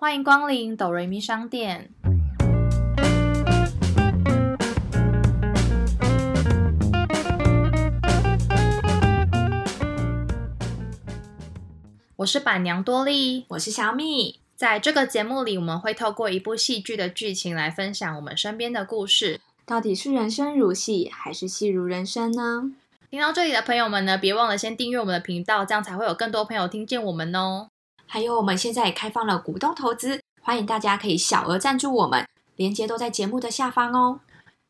欢迎光临哆瑞咪商店。我是板娘多莉，我是小米。在这个节目里，我们会透过一部戏剧的剧情来分享我们身边的故事。到底是人生如戏，还是戏如人生呢？听到这里的朋友们呢，别忘了先订阅我们的频道，这样才会有更多朋友听见我们哦。还有，我们现在也开放了股东投资，欢迎大家可以小额赞助我们，链接都在节目的下方哦。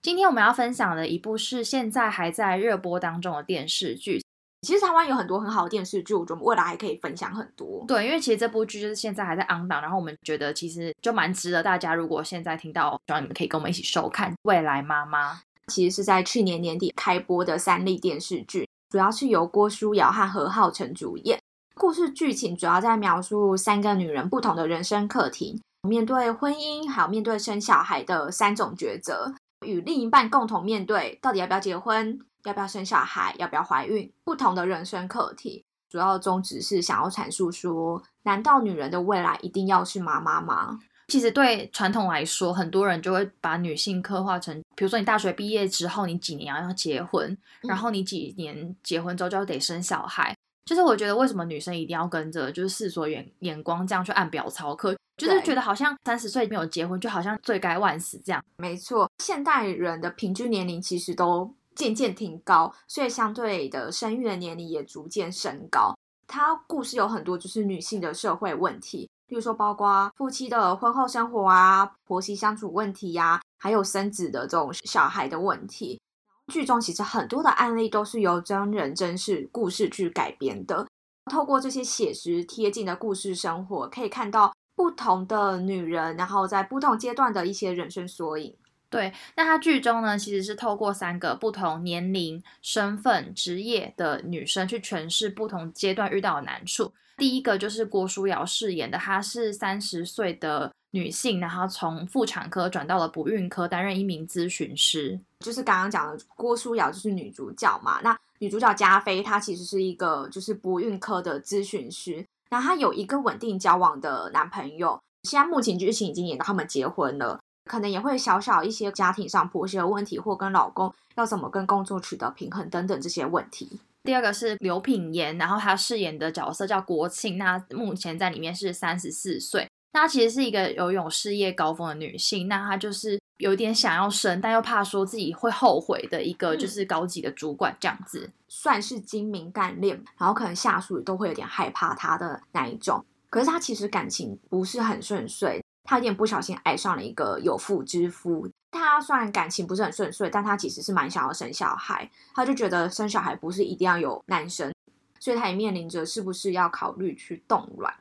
今天我们要分享的一部是现在还在热播当中的电视剧。其实台湾有很多很好的电视剧，我觉得未来还可以分享很多。对，因为其实这部剧就是现在还在 on 档，然后我们觉得其实就蛮值得大家，如果现在听到，希望你们可以跟我们一起收看《未来妈妈》。其实是在去年年底开播的三立电视剧，主要是由郭书瑶和何浩晨主演。故事剧情主要在描述三个女人不同的人生课题，面对婚姻，还有面对生小孩的三种抉择，与另一半共同面对到底要不要结婚。要不要生小孩？要不要怀孕？不同的人生课题，主要宗旨是想要阐述说：难道女人的未来一定要是妈妈吗？其实对传统来说，很多人就会把女性刻画成，比如说你大学毕业之后，你几年要结婚，然后你几年结婚之后就得生小孩。就是我觉得，为什么女生一定要跟着就是世俗眼眼光这样去按表操课？就是觉得好像三十岁没有结婚，就好像罪该万死这样。没错，现代人的平均年龄其实都。渐渐挺高，所以相对的生育的年龄也逐渐升高。它故事有很多就是女性的社会问题，比如说包括夫妻的婚后生活啊、婆媳相处问题呀，还有生子的这种小孩的问题。剧中其实很多的案例都是由真人真事故事去改编的。透过这些写实贴近的故事生活，可以看到不同的女人，然后在不同阶段的一些人生缩影。对，那他剧中呢，其实是透过三个不同年龄、身份、职业的女生去诠释不同阶段遇到的难处。第一个就是郭书瑶饰演的，她是三十岁的女性，然后从妇产科转到了不孕科，担任一名咨询师。就是刚刚讲的郭书瑶就是女主角嘛。那女主角加菲，她其实是一个就是不孕科的咨询师。那她有一个稳定交往的男朋友，现在目前剧情已经演到他们结婚了。可能也会小小一些家庭上婆媳的问题，或跟老公要怎么跟工作取得平衡等等这些问题。第二个是刘品言，然后他饰演的角色叫国庆，那目前在里面是三十四岁。那她其实是一个游泳事业高峰的女性，那她就是有点想要生，但又怕说自己会后悔的一个就是高级的主管这样子，算是精明干练，然后可能下属都会有点害怕她的那一种。可是她其实感情不是很顺遂。她有点不小心爱上了一个有妇之夫。她虽然感情不是很顺遂，但她其实是蛮想要生小孩。她就觉得生小孩不是一定要有男生，所以她也面临着是不是要考虑去冻卵。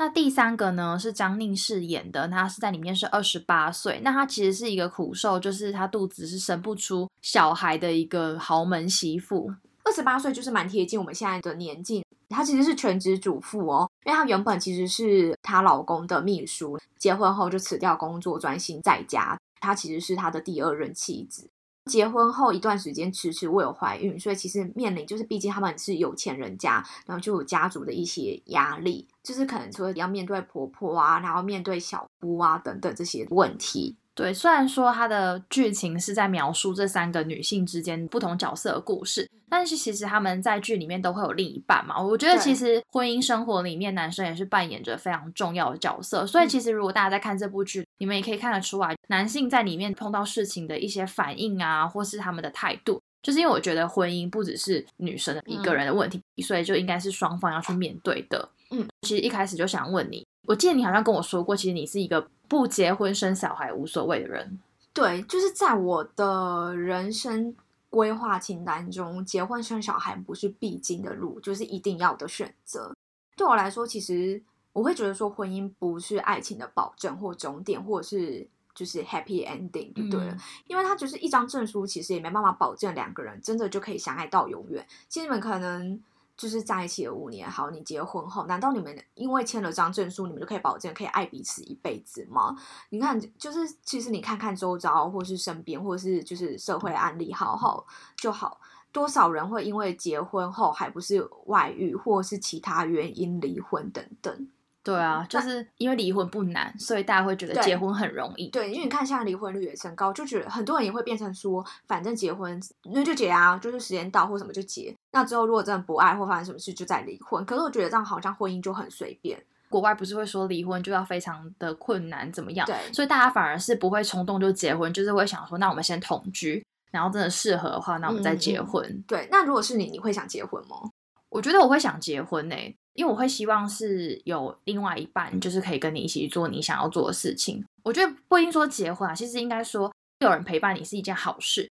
那第三个呢是张宁饰演的，她是在里面是二十八岁。那她其实是一个苦受，就是她肚子是生不出小孩的一个豪门媳妇。二十八岁就是蛮贴近我们现在的年纪。她其实是全职主妇哦，因为她原本其实是她老公的秘书，结婚后就辞掉工作，专心在家。她其实是他的第二任妻子，结婚后一段时间迟迟未有怀孕，所以其实面临就是，毕竟他们是有钱人家，然后就有家族的一些压力，就是可能说要面对婆婆啊，然后面对小姑啊等等这些问题。对，虽然说它的剧情是在描述这三个女性之间不同角色的故事，但是其实他们在剧里面都会有另一半嘛。我觉得其实婚姻生活里面，男生也是扮演着非常重要的角色。所以其实如果大家在看这部剧，你们也可以看得出来，男性在里面碰到事情的一些反应啊，或是他们的态度，就是因为我觉得婚姻不只是女生的一个人的问题，所以就应该是双方要去面对的。嗯，其实一开始就想问你，我记得你好像跟我说过，其实你是一个。不结婚生小孩无所谓的人，对，就是在我的人生规划清单中，结婚生小孩不是必经的路，就是一定要的选择。对我来说，其实我会觉得说，婚姻不是爱情的保证或终点，或者是就是 happy ending 就对了，因为它就是一张证书，其实也没办法保证两个人真的就可以相爱到永远。其实你们可能。就是在一起了五年，好，你结婚后，难道你们因为签了张证书，你们就可以保证可以爱彼此一辈子吗？你看，就是其实你看看周遭，或是身边，或是就是社会案例，好好就好，多少人会因为结婚后还不是外遇，或是其他原因离婚等等。对啊，就是因为离婚不难，所以大家会觉得结婚很容易。对，因为你看现在离婚率也升高，就觉得很多人也会变成说，反正结婚那就结啊，就是时间到或什么就结。那之后如果真的不爱或发生什么事，就再离婚。可是我觉得这样好像婚姻就很随便。国外不是会说离婚就要非常的困难怎么样？对所以大家反而是不会冲动就结婚，就是会想说，那我们先同居，然后真的适合的话，那我们再结嗯嗯婚。对，那如果是你，你会想结婚吗？我觉得我会想结婚呢、因为我会希望是有另外一半，就是可以跟你一起去做你想要做的事情。我觉得不一定说结婚啊，其实应该说有人陪伴你是一件好事，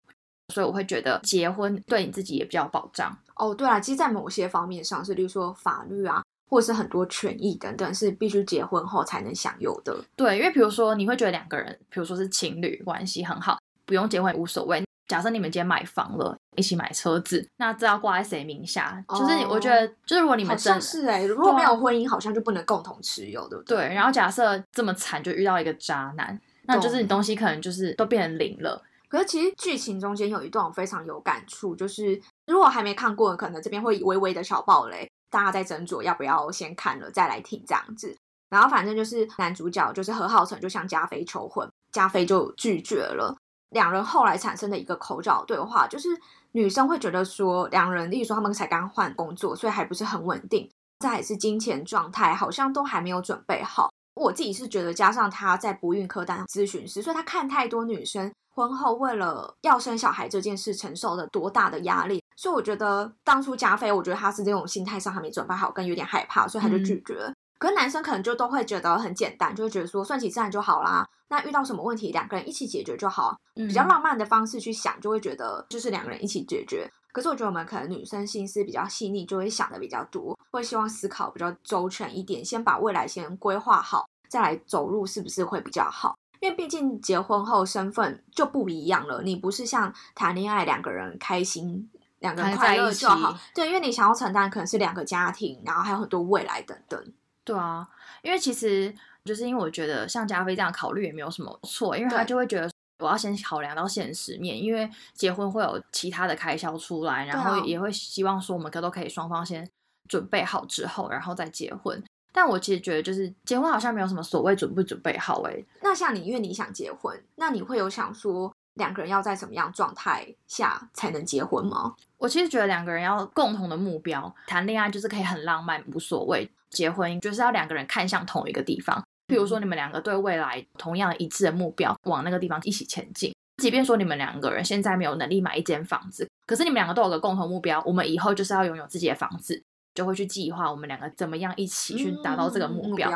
所以我会觉得结婚对你自己也比较有保障。哦，对啊，其实，在某些方面上是，例如说法律啊，或是很多权益等等，是必须结婚后才能享有的。对，因为比如说你会觉得两个人，比如说是情侣关系很好，不用结婚也无所谓。假设你们今天买房了，一起买车子，那这要挂在谁名下？就是我觉得，就是如果你好们真像是哎、如果没有婚姻，好像就不能共同持有，对不对？对，然后假设这么惨就遇到一个渣男，那就是你东西可能就是都变成零了。可是其实剧情中间有一段我非常有感触，就是如果还没看过，可能这边会微微的小暴雷，大家在斟酌要不要先看了再来听这样子。然后反正就是男主角就是何浩晨就向加菲求婚，加菲就拒绝了。两人后来产生的一个口角对话，就是女生会觉得说，两人，例如说他们才刚换工作，所以还不是很稳定，再来是金钱状态好像都还没有准备好。我自己是觉得，加上他在不孕科当咨询师，所以他看太多女生婚后为了要生小孩这件事承受了多大的压力，所以我觉得当初加菲，我觉得他是这种心态上还没准备好，跟有点害怕，所以他就拒绝了。可是男生可能就都会觉得很简单，就会觉得说顺其自然就好啦。那遇到什么问题，两个人一起解决就好。比较嗯浪漫的方式去想，就会觉得就是两个人一起解决。可是我觉得我们可能女生心思比较细腻，就会想的比较多，会希望思考比较周全一点，先把未来先规划好，再来走路是不是会比较好？因为毕竟结婚后身份就不一样了，你不是像谈恋爱两个人开心。两个人快乐就好，对，因为你想要承担可能是两个家庭，然后还有很多未来等等。对啊，因为其实就是因为我觉得像加菲这样考虑也没有什么错，因为他就会觉得我要先考量到现实面，因为结婚会有其他的开销出来，然后也会希望说我们可都可以双方先准备好之后，然后再结婚。但我其实觉得，就是结婚好像没有什么所谓准不准备好、欸，那像你，因为你想结婚，那你会有想说两个人要在什么样状态下才能结婚吗？我其实觉得两个人要共同的目标，谈恋爱就是可以很浪漫，无所谓；结婚就是要两个人看向同一个地方。比如说，你们两个对未来同样一致的目标，往那个地方一起前进。即便说你们两个人现在没有能力买一间房子，可是你们两个都有个共同目标，我们以后就是要拥有自己的房子，就会去计划我们两个怎么样一起去达到这个嗯目标。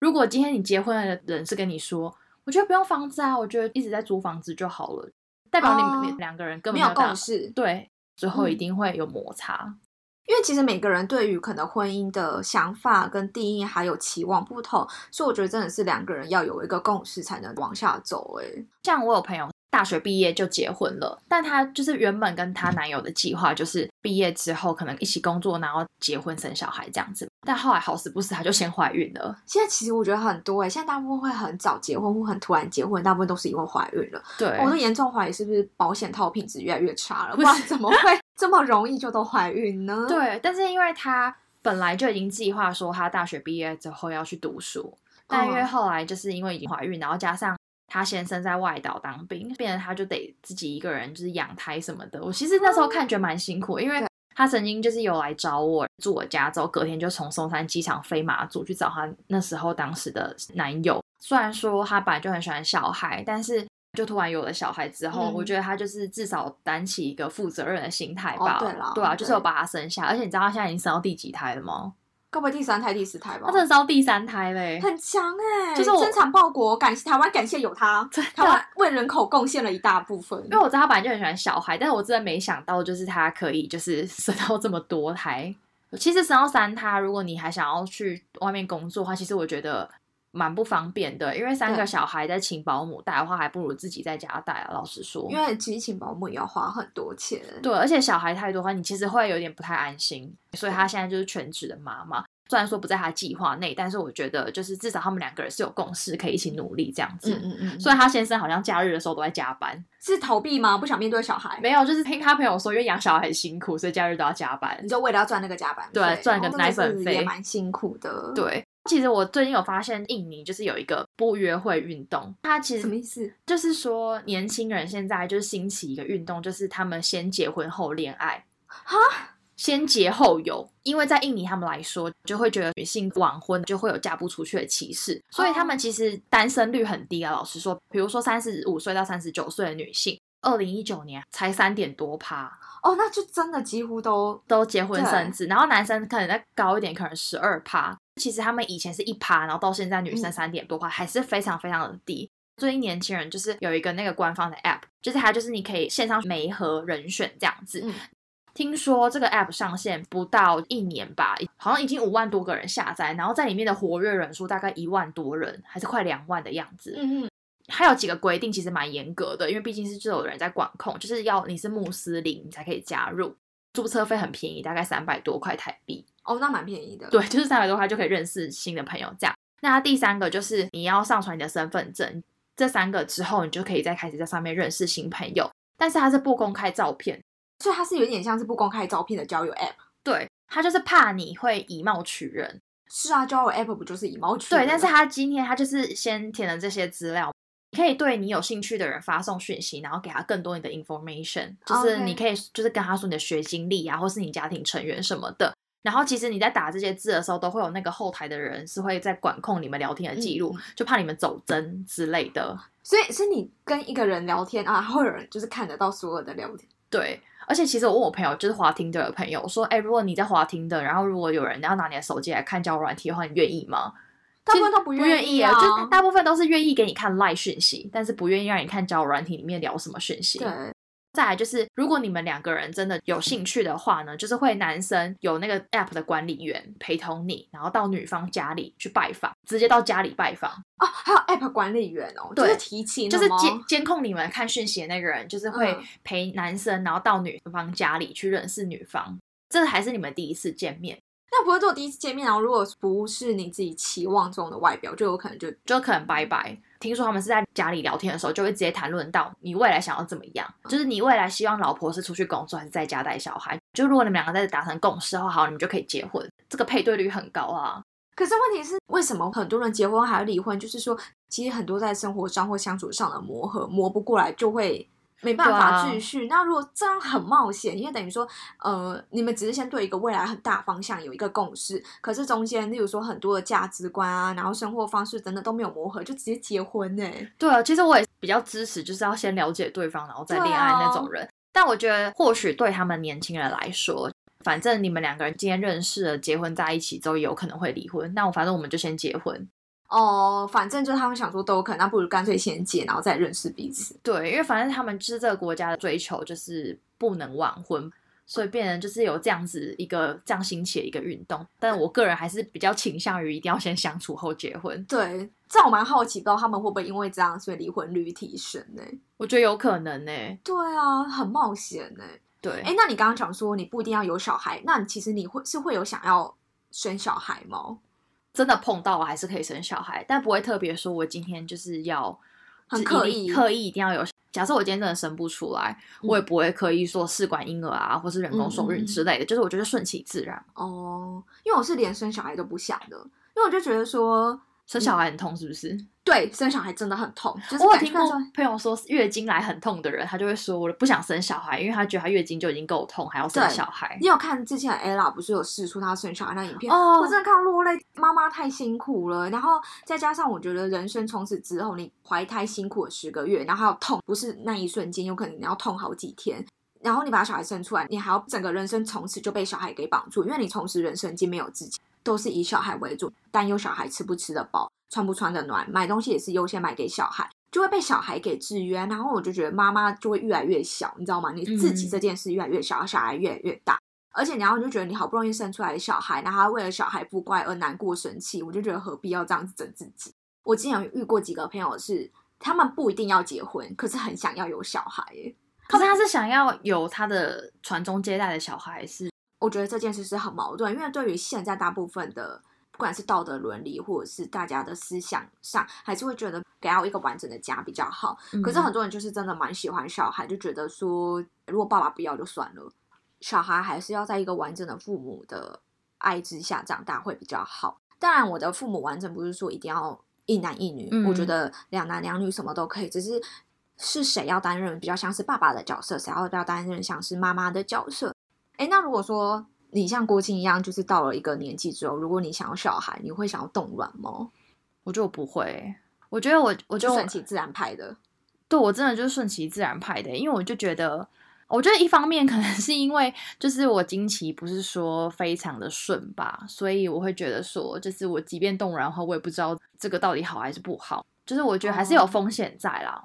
如果今天你结婚的人是跟你说，我觉得不用房子啊，我觉得一直在租房子就好了，代表你们两个人根本没有共识。对，最后一嗯定会有摩擦。因为其实每个人对于可能婚姻的想法跟定义还有期望不同，所以我觉得真的是两个人要有一个共识才能往下走、欸。像我有朋友大学毕业就结婚了，但她就是原本跟她男友的计划就是毕业之后可能一起工作，然后结婚生小孩这样子。但后来好死不死，她就先怀孕了。现在其实我觉得很多哎、欸，现在大部分会很早结婚或很突然结婚，大部分都是因为怀孕了。对，我都严重怀疑是不是保险套品质越来越差了，不然怎么会 这么容易就都怀孕呢？对，但是因为她本来就已经计划说她大学毕业之后要去读书，但因为哦后来就是因为已经怀孕，然后加上。她先生在外岛当兵，变得她就得自己一个人就是养胎什么的。我其实那时候看觉得蛮辛苦，因为对她曾经就是有来找我住我家，之后隔天就从松山机场飞马祖去找她那时候当时的男友。虽然说她本来就很喜欢小孩，但是就突然有了小孩之后，嗯我觉得她就是至少担起一个负责任的心态吧。哦对啦对啊，就是有把她生下，而且你知道她现在已经生到第几胎了吗？该不会第三胎、第四胎吧？他真的生到第三胎嘞。很强哎、就是我生产报国，感谢台湾，感谢有他，台湾为人口贡献了一大部分。因为我知道他本来就很喜欢小孩，但是我真的没想到，就是他可以就是 生到这么多胎。其实生到三胎，如果你还想要去外面工作的话，其实我觉得蛮不方便的，因为三个小孩在请保姆带的话，还不如自己在家带啊。老实说，因为其实请保姆也要花很多钱。对，而且小孩太多的话，你其实会有点不太安心，所以她现在就是全职的妈妈。虽然说不在她计划内，但是我觉得就是至少他们两个人是有共识，可以一起努力这样子。嗯嗯嗯，虽然他先生好像假日的时候都在加班，是逃避吗？不想面对小孩？没有，就是听他朋友说，因为养小孩很辛苦，所以假日都要加班你。就为了要赚那个加班费，对赚个哦奶粉费蛮辛苦的。，对，其实我最近有发现，印尼就是有一个不约会运动，它其实什么意思？就是说年轻人现在就是兴起一个运动，就是他们先结婚后恋爱，哈，先结后有。因为在印尼他们来说，就会觉得女性晚婚就会有嫁不出去的歧视，所以他们其实单身率很低啊。老实说，比如说三十五岁到三十九岁的女性，二零一九年才三点多趴。哦，那就真的几乎都都结婚生子，然后男生可能再高一点，可能十二趴。其实他们以前是一趴，然后到现在女生嗯三点多趴，还是非常非常的低。最近年轻人就是有一个那个官方的 app，就是它就是你可以线上媒合人选这样子。嗯听说这个 app 上线不到一年吧，好像已经五万多个人下载，然后在里面的活跃人数大概一万多人，还是快两万的样子。嗯嗯，还有几个规定其实蛮严格的，因为毕竟是就有人在管控，就是要你是穆斯林你才可以加入，注册费很便宜，大概三百多块台币。哦，那蛮便宜的。对，就是三百多块就可以认识新的朋友这样。那第三个就是你要上传你的身份证，这三个之后你就可以再开始在上面认识新朋友，但是它是不公开照片，所以它是有点像是不公开照片的交友 app。对，它就是怕你会以貌取人。是啊，交友 app 不就是以貌取对，人对？但是他今天他就是先填了这些资料，你可以对你有兴趣的人发送讯息，然后给他更多你的 information，就是你可以就是跟他说你的学经历啊，或是你家庭成员什么的。然后其实你在打这些字的时候，都会有那个后台的人是会在管控你们聊天的记录，嗯就怕你们走针之类的。所以是你跟一个人聊天啊，会有人就是看得到所有的聊天。对，而且其实我问我朋友，就是滑听的朋友，我说，哎、如果你在滑听的，然后如果有人要拿你的手机来看交友软体的话，你愿意吗？大部分都不不愿意啊，就大部分都是愿意给你看赖讯息，但是不愿意让你看交友软体里面聊什么讯息。对，再来就是，如果你们两个人真的有兴趣的话呢，就是会男生有那个 app 的管理员陪同你，然后到女方家里去拜访，直接到家里拜访，哦，还有 app 管理员哦，就对是提琴就是吗监监控你们看讯息的那个人，就是会嗯陪男生，然后到女方家里去认识女方。这还是你们第一次见面，那不会做第一次见面，然后如果不是你自己期望中的外表，就有可能就就可能拜拜。听说他们是在家里聊天的时候，就会直接谈论到你未来想要怎么样，就是你未来希望老婆是出去工作还是在家带小孩。就如果你们两个在达成共识的话，好，你们就可以结婚。这个配对率很高啊。可是问题是，为什么很多人结婚还要离婚？就是说，其实很多在生活上或相处上的磨合磨不过来，就会没办法继续。那如果这样很冒险，因为等于说，呃，你们只是先对一个未来很大方向有一个共识，可是中间，例如说很多的价值观啊，然后生活方式等等都没有磨合，就直接结婚呢、对啊，其实我也比较支持，就是要先了解对方，然后再恋爱那种人。但我觉得，或许对他们年轻人来说，反正你们两个人今天认识了，结婚在一起之后，有可能会离婚。那我反正我们就先结婚。哦，反正就是他们想说都有可能，那不如干脆先结，然后再认识彼此。对，因为反正他们就是这个国家的追求，就是不能晚婚，所以变成就是有这样子一个这样兴起的一个运动。但我个人还是比较倾向于一定要先相处后结婚，对，这样我蛮好奇，不知道他们会不会因为这样，所以离婚率提升呢、我觉得有可能呢、对啊，很冒险呢、对，哎，那你刚刚讲说你不一定要有小孩，那其实你会是会有想要生小孩吗？真的碰到我还是可以生小孩，但不会特别说我今天就是要很刻意刻意一定要有。假设我今天真的生不出来，嗯我也不会刻意说试管婴儿啊，或是人工受孕之类的，就是我觉得顺其自然。哦，因为我是连生小孩都不想的，因为我就觉得说，生小孩很痛是不是？对，生小孩真的很痛，就是我有听过朋友说月经来很痛的人，他就会说我不想生小孩，因为他觉得他月经就已经够痛，还要生小孩你。有看之前 ella 不是有试出她生小孩那影片？哦我真的看到落泪，妈妈太辛苦了。然后再加上我觉得人生从此之后，你怀胎辛苦了十个月，然后还有痛，不是那一瞬间，有可能你要痛好几天。然后你把小孩生出来，你还要整个人生从此就被小孩给绑住，因为你从此人生已经没有自己，都是以小孩为主，担忧小孩吃不吃得饱，穿不穿得暖，买东西也是优先买给小孩，就会被小孩给制约。然后我就觉得妈妈就会越来越小，你知道吗？你自己嗯这件事越来越小，小孩越来越大。而且，然后你就觉得你好不容易生出来的小孩，然后他为了小孩不乖而难过生气，我就觉得何必要这样子整自己？我之前有遇过几个朋友是，他们不一定要结婚，可是很想要有小孩耶。可是他是想要有他的传宗接代的小孩，是我觉得这件事是很矛盾，因为对于现在大部分的，不管是道德伦理或者是大家的思想上，还是会觉得给到一个完整的家比较好。可是嗯很多人就是真的蛮喜欢小孩，就觉得说，如果爸爸不要就算了，小孩还是要在一个完整的父母的爱之下长大会比较好。当然，我的父母完整不是说一定要一男一女，嗯我觉得两男两女什么都可以，只是是谁要担任比较像是爸爸的角色，谁要不要担任像是妈妈的角色。哎，那如果说你像郭靖一样，就是到了一个年纪之后，如果你想要小孩，你会想要冻卵吗？我就不会，我觉得我我就就顺其自然派的。对我真的就是顺其自然派的，因为我就觉得，我觉得一方面可能是因为就是我经期不是说非常的顺吧，所以我会觉得说，就是我即便冻卵的话，我也不知道这个到底好还是不好，就是我觉得还是有哦风险在啦。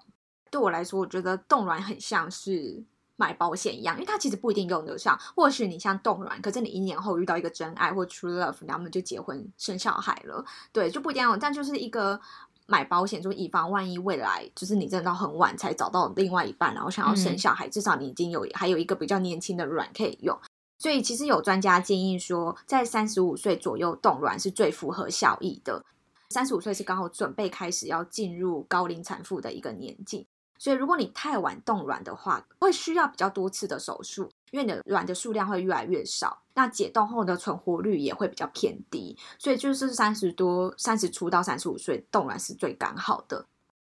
对我来说，我觉得冻卵很像是买保险一样，因为它其实不一定用得上。或许你像冻卵，可是你一年后遇到一个真爱或 true love，然后他们就结婚生小孩了，对，就不一定要用。但就是一个买保险，就以防万一未来就是你真的到很晚才找到另外一半，然后想要生嗯小孩，至少你已经有还有一个比较年轻的卵可以用。所以其实有专家建议说，在三十五岁左右冻卵是最符合效益的。三十五岁是刚好准备开始要进入高龄产妇的一个年纪，所以如果你太晚冻卵的话，会需要比较多次的手术，因为你的卵的数量会越来越少，那解冻后的存活率也会比较偏低，所以就是三十多、三十出到三十五岁冻卵是最刚好的。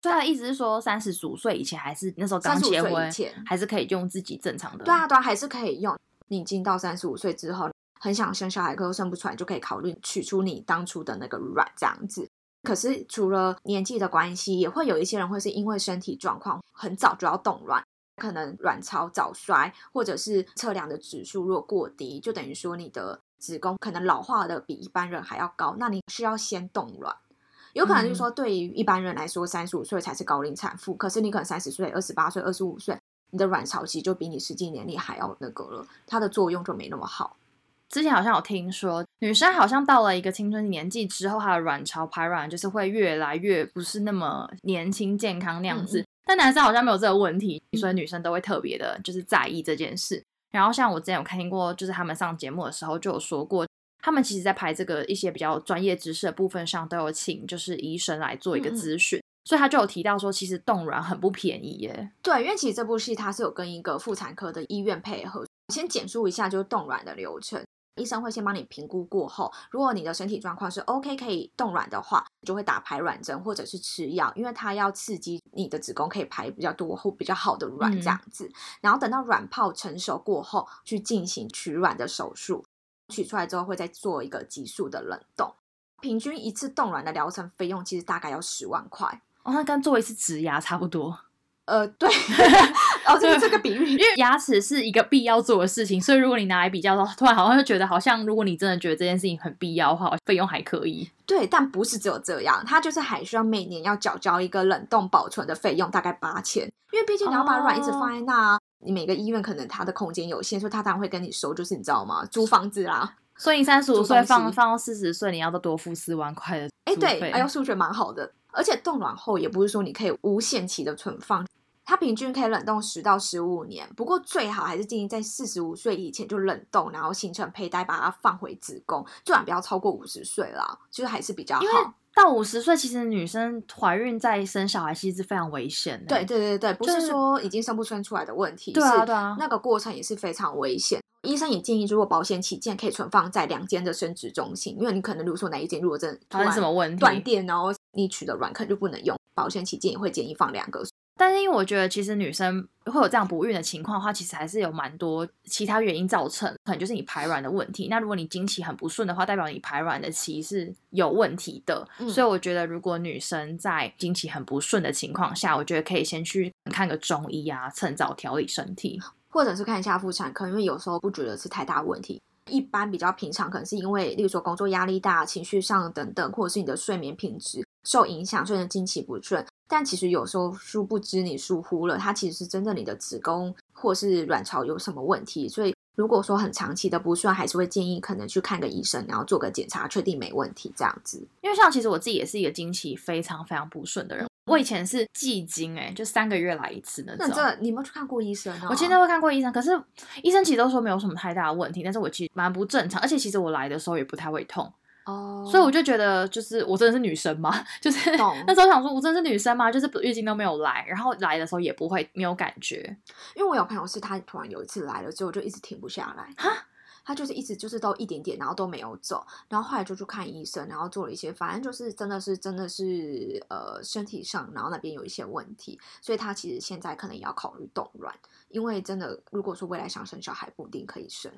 所以他的意思是说，三十五岁以前还是那时候刚35岁以结婚前，还是可以用自己正常的。对啊，对啊，还是可以用。你已经到三十五岁之后，很想生小孩，可又生不出来，就可以考虑取出你当初的那个卵这样子。可是除了年纪的关系，也会有一些人会是因为身体状况很早就要冻卵，可能卵巢早衰，或者是测量的指数如果过低，就等于说你的子宫可能老化的比一般人还要高，那你需要先冻卵。有可能就是说，对于一般人来说，三十五岁才是高龄产妇，可是你可能三十岁、二十八岁、二十五岁，你的卵巢期就比你实际年龄还要那个了，它的作用就没那么好。之前好像有听说，女生好像到了一个青春年纪之后，她的卵巢排卵就是会越来越不是那么年轻健康那样子。但男生好像没有这个问题，所以女生都会特别的就是在意这件事。然后像我之前有看听过，就是他们上节目的时候就有说过，他们其实在排这个一些比较专业知识的部分上，都有请就是医生来做一个嗯嗯咨询。所以他就有提到说，其实冻卵很不便宜耶。对，因为其实这部戏它是有跟一个妇产科的医院配合。先简述一下就是冻卵的流程，医生会先帮你评估过后，如果你的身体状况是 OK 可以冻卵的话，就会打排卵针或者是吃药，因为它要刺激你的子宫可以排比较多或比较好的卵嗯这样子。然后等到卵泡成熟过后，去进行取卵的手术，取出来之后会再做一个急速的冷冻。平均一次冻卵的疗程费用其实大概要十万块。哦，那跟做一次植牙差不多。呃，对，哦，就是这个比喻因为牙齿是一个必要做的事情，所以如果你拿来比较的话，突然好像就觉得好像，如果你真的觉得这件事情很必要的话，费用还可以。对，但不是只有这样，它就是还需要每年要缴交一个冷冻保存的费用，大概八千，因为毕竟你要把卵一直放在那啊，你每个医院可能它的空间有限，所以他当然会跟你收，就是你知道吗？租房子啦，所以你三十五岁放放到四十岁，你要再多付四万块的哎，对，哎呦，数学蛮好的，而且冻卵后也不是说你可以无限期的存放。它平均可以冷冻十到十五年，不过最好还是建议在四十五岁以前就冷冻，然后形成胚胎，把它放回子宫，最晚不要超过五十岁啦，就是还是比较因为好。到五十岁，其实女生怀孕再生小孩其实是非常危险的。对对对对，不是是说已经生不生出来的问题，对啊是对啊那个过程也是非常危险。医生也建议，如果保险起见，可以存放在两间的生殖中心，因为你可能如果说哪一间如果真发生然什么问题断电，然后你取的卵可能就不能用，保险起见也会建议放两个。但是因为我觉得，其实女生会有这样不孕的情况的话，其实还是有蛮多其他原因造成，可能就是你排卵的问题。那如果你经期很不顺的话，代表你排卵的期是有问题的。嗯所以我觉得，如果女生在经期很不顺的情况下，我觉得可以先去看个中医啊，趁早调理身体。或者是看一下妇产科，因为有时候不觉得是太大问题。一般比较平常，可能是因为，例如说工作压力大、情绪上等等，或者是你的睡眠品质受影响，所以经期不顺。但其实有时候殊不知你疏忽了，它其实是真的你的子宫或是卵巢有什么问题。所以如果说很长期的不顺，还是会建议可能去看个医生，然后做个检查，确定没问题这样子。因为像其实我自己也是一个经期非常非常不顺的人，我以前是季经哎、就三个月来一次那种。你有没有去看过医生啊？我其实会看过医生，可是医生其实都说没有什么太大的问题，但是我其实蛮不正常，而且其实我来的时候也不太会痛，哦，所以我就觉得就是我真的是女生吗？就是那时候想说我真的是女生吗？就是月经都没有来，然后来的时候也不会没有感觉，因为我有朋友是她突然有一次来了之后就一直停不下来，他就是一直就是都一点点，然后都没有走，然后后来就去看医生，然后做了一些，反正就是真的是真的是呃身体上，然后那边有一些问题，所以他其实现在可能也要考虑冻卵，因为真的如果说未来想生小孩，不一定可以生，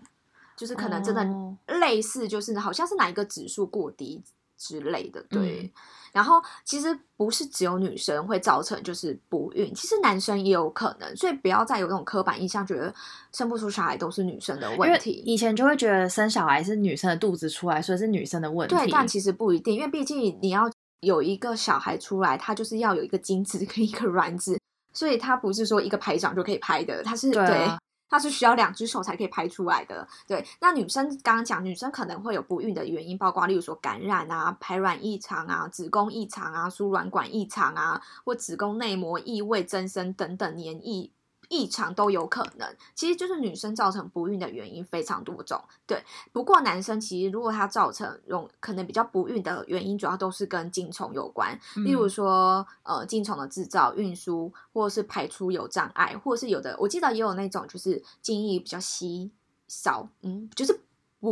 就是可能真的哦。类似，就是好像是哪一个指数过低之类的，对。然后其实不是只有女生会造成就是不孕，其实男生也有可能，所以不要再有那种刻板印象，觉得生不出小孩都是女生的问题。以前就会觉得生小孩是女生的肚子出来，所以是女生的问题。对，但其实不一定，因为毕竟你要有一个小孩出来，他就是要有一个精子跟一个卵子，所以他不是说一个排长就可以拍的，他是对啊它是需要两只手才可以拍出来的。对，那女生刚刚讲，女生可能会有不孕的原因，包括例如说感染啊、排卵异常啊、子宫异常啊、输卵管异常啊，或子宫内膜异位增生等等黏液异常都有可能。其实就是女生造成不孕的原因非常多种。对，不过男生其实如果他造成容可能比较不孕的原因，主要都是跟精虫有关，例如嗯说呃精虫的制造、运输，或者是排出有障碍，或者是有的我记得也有那种就是精液比较稀少，嗯，就是。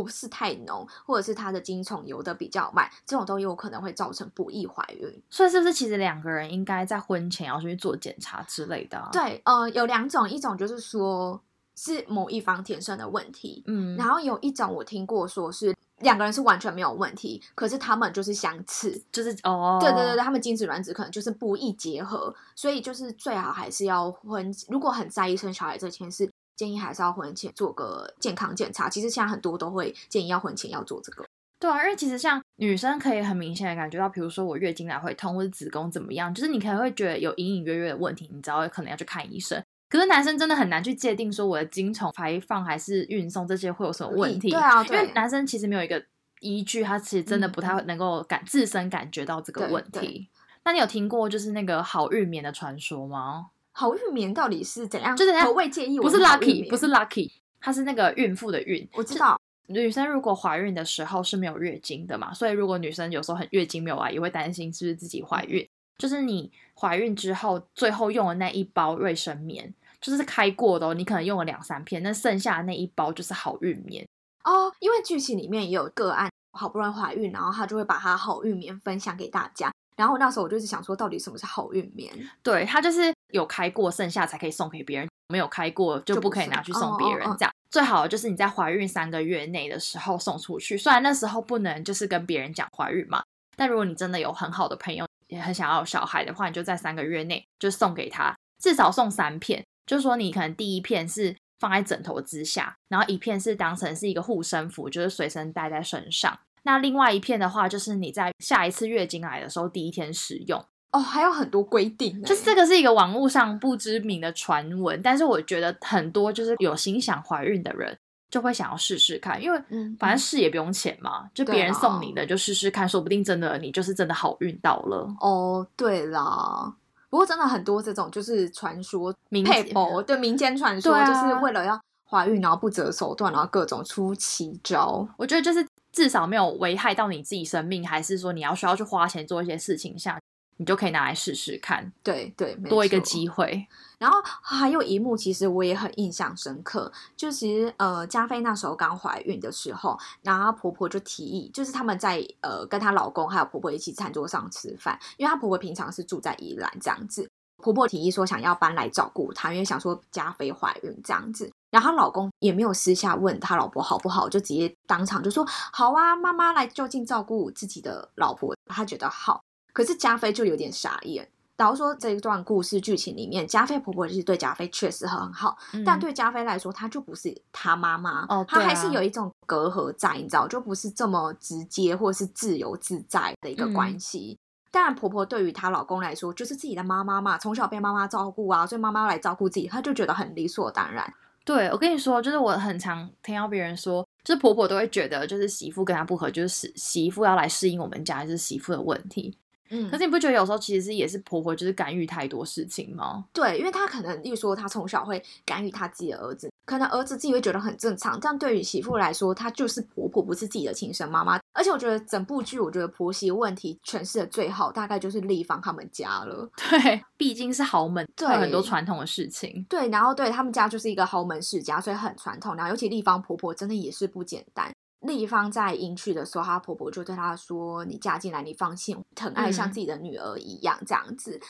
不是太浓，或者是它的精虫游的比较慢，这种都有可能会造成不易怀孕。所以是不是其实两个人应该在婚前要去做检查之类的、啊？，对，呃，有两种，一种就是说是某一方天生的问题，嗯，然后有一种我听过说是两个人是完全没有问题，可是他们就是相似。就是哦，对对对对，他们精子卵子可能就是不易结合，所以就是最好还是要婚，如果很在意生小孩这件事，建议还是要婚前做个健康检查。其实现在很多都会建议要婚前要做这个。对啊，因为其实像女生可以很明显的感觉到，比如说我月经来会痛，或者子宫怎么样，就是你可能会觉得有隐隐约约的问题，你知道可能要去看医生。可是男生真的很难去界定说我的精虫排放还是运送这些会有什么问题。对啊，因为，男生其实没有一个依据，他其实真的嗯不太能够感自身感觉到这个问题。那你有听过就是那个好孕棉的传说吗？好运棉到底是怎样？就是何谓介意我不是 lucky，不是 lucky，它是那个孕妇的孕。我知道，女生如果怀孕的时候是没有月经的嘛，所以如果女生有时候很月经没有来，也会担心是不是自己怀孕。就是你怀孕之后，最后用的那一包瑞生棉，就是开过的哦，你可能用了两三片，那剩下的那一包就是好运棉。哦，因为剧情里面也有个案，好不容易怀孕，然后她就会把她好运棉分享给大家。然后那时候我就是想说，到底什么是好运棉？对，它就是有开过，剩下才可以送给别人，没有开过就就不可以拿去送别人哦哦哦。这样最好的就是你在怀孕三个月内的时候送出去。虽然那时候不能就是跟别人讲怀孕嘛，但如果你真的有很好的朋友，也很想要有小孩的话，你就在三个月内就送给他，至少送三片。就是说你可能第一片是放在枕头之下，然后一片是当成是一个护身符，就是随身带在身上。那另外一片的话，就是你在下一次月经来的时候第一天使用。哦，还有很多规定欸，就是这个是一个网络上不知名的传闻，但是我觉得很多就是有心想怀孕的人就会想要试试看，因为嗯反正试也不用钱嘛，就对别人送你啊的就试试看，说不定真的你就是真的好运到了。哦，对啦。不过真的很多这种就是传说民配博，对民间传说，啊就是为了要怀孕，然后不择手段，然后各种出奇招。我觉得就是至少没有危害到你自己生命，还是说你要需要去花钱做一些事情下，你就可以拿来试试看，对对，没多一个机会。然后还有一幕，其实我也很印象深刻，就其实呃，加菲那时候刚怀孕的时候，然后她婆婆就提议，就是他们在呃跟她老公还有婆婆一起餐桌上吃饭，因为她婆婆平常是住在宜兰这样子，婆婆提议说想要搬来照顾她，因为想说加菲怀孕这样子。然后她老公也没有私下问她老婆好不好，就直接当场就说好啊，妈妈来就近照顾自己的老婆，她觉得好。可是加菲就有点傻眼，假如说这一段故事剧情里面，加菲婆婆其实对加菲确实很好，但嗯对加菲来说，她就不是她妈妈，哦啊她还是有一种隔阂在，你知道，就不是这么直接或是自由自在的一个嗯关系。当然，婆婆对于她老公来说，就是自己的妈妈嘛，从小被妈妈照顾啊，所以妈妈来照顾自己，她就觉得很理所当然。对，我跟你说，就是我很常听到别人说，就是婆婆都会觉得，就是媳妇跟她不合，就是媳媳妇要来适应我们家，就是媳妇的问题。嗯可是你不觉得有时候其实是也是婆婆就是干预太多事情吗？对，因为她可能，例如说，她从小会干预她自己的儿子，可能儿子自己会觉得很正常，但对于媳妇来说，她就是婆婆，不是自己的亲生妈妈。而且我觉得整部剧，我觉得婆媳问题诠释的最好，大概就是丽芳他们家了。对，毕竟是豪门，对会有很多传统的事情。对，然后对他们家就是一个豪门世家，所以很传统。然后尤其丽芳婆婆真的也是不简单。丽芳在迎娶的时候，她婆婆就对她说：“你嫁进来，你放心，疼爱像嗯自己的女儿一样，这样子。”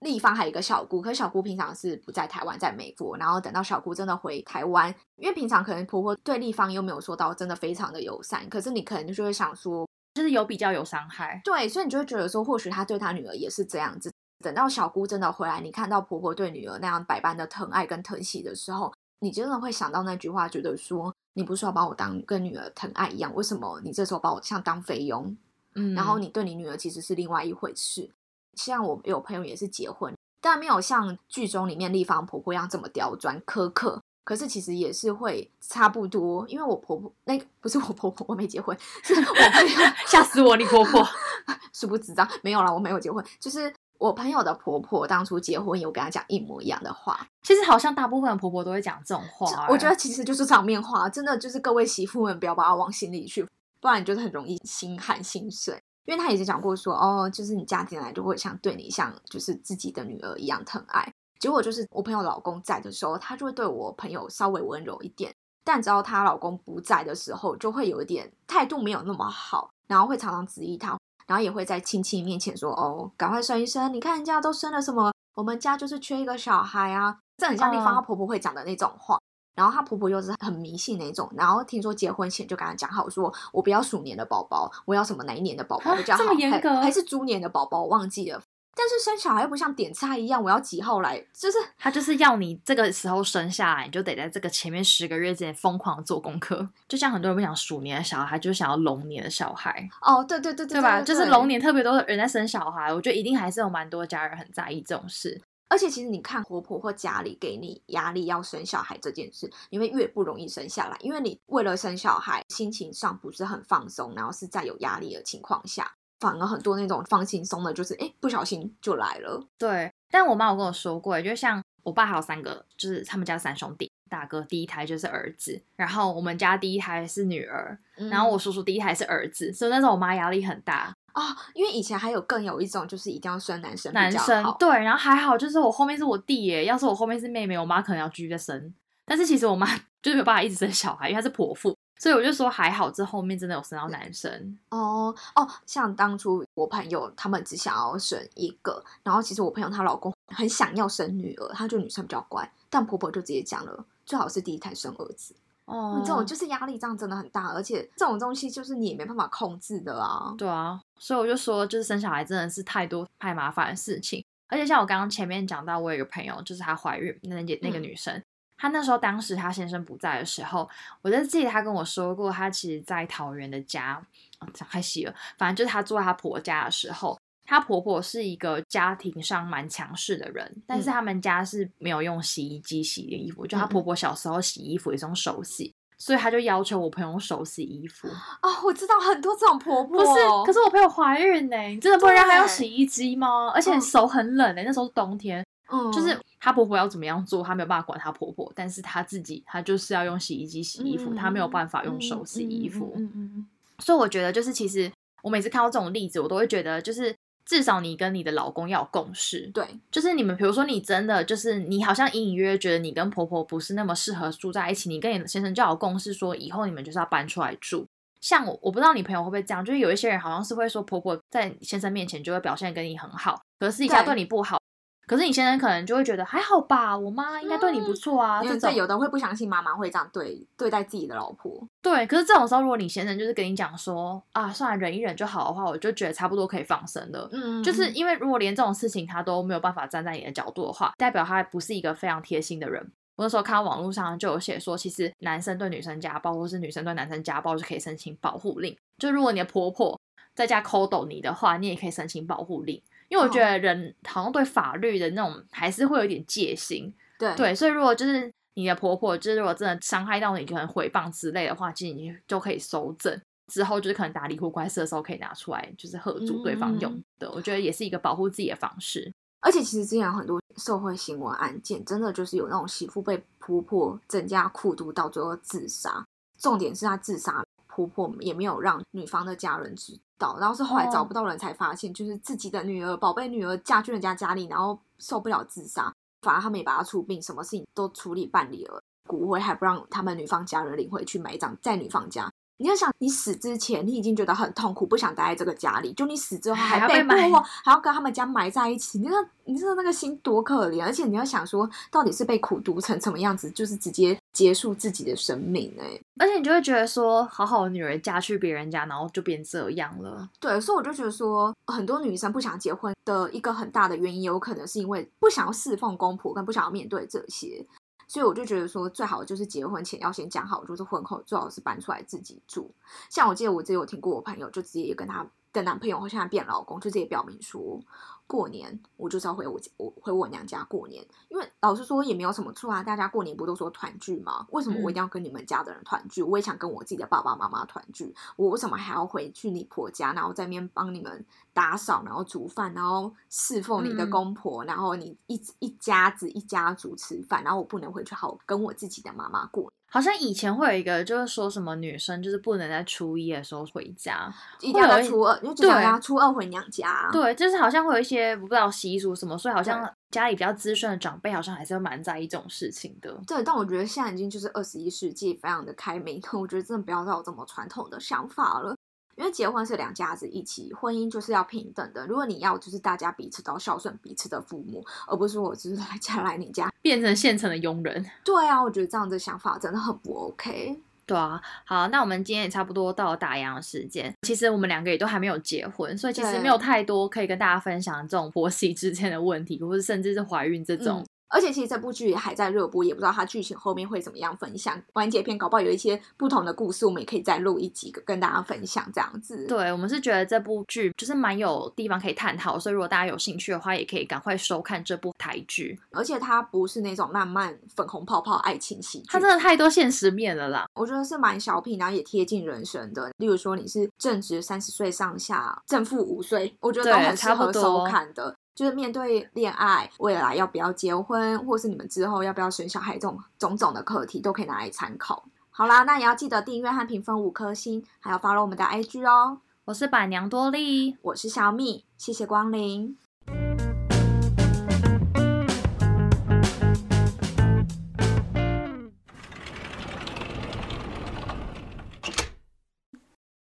丽芳还有一个小姑，可是小姑平常是不在台湾，在美国。然后等到小姑真的回台湾，因为平常可能婆婆对立方又没有说到真的非常的友善，可是你可能就会想说，就是有比较有伤害，对，所以你就会觉得说，或许她对她女儿也是这样子。等到小姑真的回来，你看到婆婆对女儿那样百般的疼爱跟疼惜的时候，你真的会想到那句话，觉得说，你不是要把我当跟女儿疼爱一样，为什么你这时候把我像当菲佣？嗯，然后你对你女儿其实是另外一回事。像我有朋友也是结婚，但没有像剧中里面丽芳婆婆一样这么刁钻苛刻，可是其实也是会差不多。因为我婆婆那个不是我婆婆，我没结婚，是我朋友 吓死我，你婆婆。殊不知道没有啦，我没有结婚，就是我朋友的婆婆当初结婚有跟她讲一模一样的话。其实好像大部分的婆婆都会讲这种话欸，我觉得其实就是场面话，真的就是各位媳妇们不要把它往心里去，不然你就是很容易心寒心碎。因为她以前讲过说，哦，就是你嫁进来就会像对你像就是自己的女儿一样疼爱。结果就是我朋友老公在的时候，她就会对我朋友稍微温柔一点，但只要她老公不在的时候，就会有一点态度没有那么好，然后会常常质疑他，然后也会在亲戚面前说，哦，赶快生一生，你看人家都生了什么，我们家就是缺一个小孩啊，这很像丽芳嗯她婆婆会讲的那种话。然后她婆婆又是很迷信那种，然后听说结婚前就跟她讲好说，我不要鼠年的宝宝，我要什么哪一年的宝宝啊比较好，还这么严格还是猪年的宝宝，我忘记了。但是生小孩又不像点菜一样，我要几号来，就是 他就是要你这个时候生下来，你就得在这个前面十个月之间疯狂做功课。就像很多人不想鼠年的小孩，就是想要龙年的小孩，哦，对对对对对吧？就是龙。年特别多人在生小孩，我觉得一定还是有蛮多家人很在意这种事。而且其实你看婆婆或家里给你压力要生小孩这件事，你会越不容易生下来，因为你为了生小孩，心情上不是很放松，然后是在有压力的情况下，反而很多那种放轻松的，就是哎不小心就来了。对，但我妈有跟我说过，就像我爸还有三个，就是他们家三兄弟，大哥第一胎就是儿子，然后我们家第一胎是女儿，然后我叔叔第一胎是儿子，所以那时候我妈压力很大。啊、因为以前还有更有一种，就是一定要生男生男生对，然后还好，就是我后面是我弟耶，要是我后面是妹妹，我妈可能要继续再生。但是其实我妈 就是没有办法一直生小孩，因为她是剖腹，所以我就说还好，这后面真的有生到男生。哦哦，像当初我朋友他们只想要生一个，然后其实我朋友她老公很想要生女儿，他觉得女生比较乖，但婆婆就直接讲了，最好是第一胎生儿子。哦这种就是压力这样真的很大，而且这种东西就是你也没办法控制的啊。对啊，所以我就说，就是生小孩真的是太多太麻烦的事情。而且像我刚刚前面讲到，我有一个朋友，就是她怀孕那那那个嗯女生，她那时候当时她先生不在的时候，我就记得她跟我说过，她其实在桃园的家，啊讲太细了，反正就是她住在她婆家的时候。她婆婆是一个家庭上蛮强势的人，但是嗯他们家是没有用洗衣机洗的衣服，就她婆婆小时候洗衣服也是用手洗，所以她就要求我朋友用手洗衣服。哦，我知道很多这种婆婆，不是，可是我朋友怀孕呢、你真的不能让她用洗衣机吗？而且嗯手很冷呢、那时候是冬天，嗯，就是她婆婆要怎么样做，她没有办法管她婆婆，但是她自己她就是要用洗衣机洗衣服，她没有办法用手洗衣服。嗯嗯嗯嗯所以我觉得，就是其实我每次看到这种例子，我都会觉得，就是至少你跟你的老公要有共识，对，就是你们，比如说你真的就是你好像隐隐约约觉得你跟婆婆不是那么适合住在一起，你跟你的先生就要有共识，说以后你们就是要搬出来住。像我，我不知道你朋友会不会这样，就是有一些人好像是会说婆婆在先生面前就会表现跟你很好，可是私底下对对你不好。可是你先生可能就会觉得还好吧，我妈应该对你不错啊。因为这种对有的会不相信妈妈会这样对对待自己的老婆。对，可是这种时候，如果你先生就是跟你讲说啊，算了，忍一忍就好的话，我就觉得差不多可以放生了。嗯就是因为如果连这种事情他都没有办法站在你的角度的话，代表他不是一个非常贴心的人。我那时候看到网络上就有写说，其实男生对女生家暴，或是女生对男生家暴，是可以申请保护令。就如果你的婆婆在家抠抖你的话，你也可以申请保护令。因为我觉得人好像对法律的那种还是会有点戒心，对对，所以如果就是你的婆婆，就是如果真的伤害到你，可能诽谤之类的话，其实你就可以收证。之后就是可能打离婚官司的时候可以拿出来，就是喝阻对方用的。我觉得也是一个保护自己的方式。而且其实之前很多社会新闻案件，真的就是有那种媳妇被婆婆增加苦度，到最后自杀。重点是她自杀，婆婆也没有让女方的家人知道，然后是后来找不到人才发现，就是自己的女儿宝贝女儿嫁去人家家里，然后受不了自杀，反而他们也把她出殡，什么事情都处理办理了，骨灰还不让他们女方家人领回去埋葬在女方家。你要想，你死之前，你已经觉得很痛苦，不想待在这个家里。就你死之后，还被埋，还要跟他们家埋在一起。你那，你知道那个心多可怜？而且你要想说，到底是被苦毒成什么样子，就是直接结束自己的生命哎。而且你就会觉得说，好好的女儿嫁去别人家，然后就变这样了。对，所以我就觉得说，很多女生不想结婚的一个很大的原因，有可能是因为不想要侍奉公婆，跟不想要面对这些。所以我就觉得说，最好就是结婚前要先讲好，就是婚后最好是搬出来自己住。像我记得我之前有听过我朋友，就直接也跟他的男朋友或现在变老公，就直接表明说。过年我就是要回我我回我娘家过年，因为老实说也没有什么错啊。大家过年不都说团聚吗？为什么我一定要跟你们家的人团聚？我也想跟我自己的爸爸妈妈团聚。我为什么还要回去你婆家，然后在那边帮你们打扫，然后煮饭，然后侍奉你的公婆，然后你一一家子一家族吃饭，然后我不能回去好跟我自己的妈妈过。好像以前会有一个，就是说什么女生就是不能在初一的时候回家，一定要在初二，就只要初二回娘家。对，就是好像会有一些不知道习俗什么，所以好像家里比较资深的长辈好像还是蛮在意这种事情的。对，但我觉得现在已经就是二十一世纪，非常的开明，我觉得真的不要再有这么传统的想法了。因为结婚是两家子一起，婚姻就是要平等的。如果你要就是大家彼此都孝顺彼此的父母，而不是我只是 来家来你家变成现成的佣人。对啊，我觉得这样的想法真的很不 OK。对啊，好，那我们今天也差不多到了打烊的时间。其实我们两个也都还没有结婚，所以其实没有太多可以跟大家分享这种婆媳之间的问题，或者甚至是怀孕这种。而且其实这部剧还在热播，也不知道它剧情后面会怎么样分享。完结篇搞不好有一些不同的故事，我们也可以再录一集跟大家分享这样子。对，我们是觉得这部剧就是蛮有地方可以探讨，所以如果大家有兴趣的话，也可以赶快收看这部台剧。而且它不是那种浪漫粉红泡泡爱情戏，它真的太多现实面了啦。我觉得是蛮小品，然后也贴近人生的。例如说你是正值三十岁上下，正负五岁，我觉得都很适合收看的。就是面对恋爱、未来要不要结婚，或是你们之后要不要生小孩，这种种种的课题都可以拿来参考。好啦，那也要记得订阅和评分五颗星，还有 follow 我们的 IG 哦。我是板娘多莉，我是小米，谢谢光临。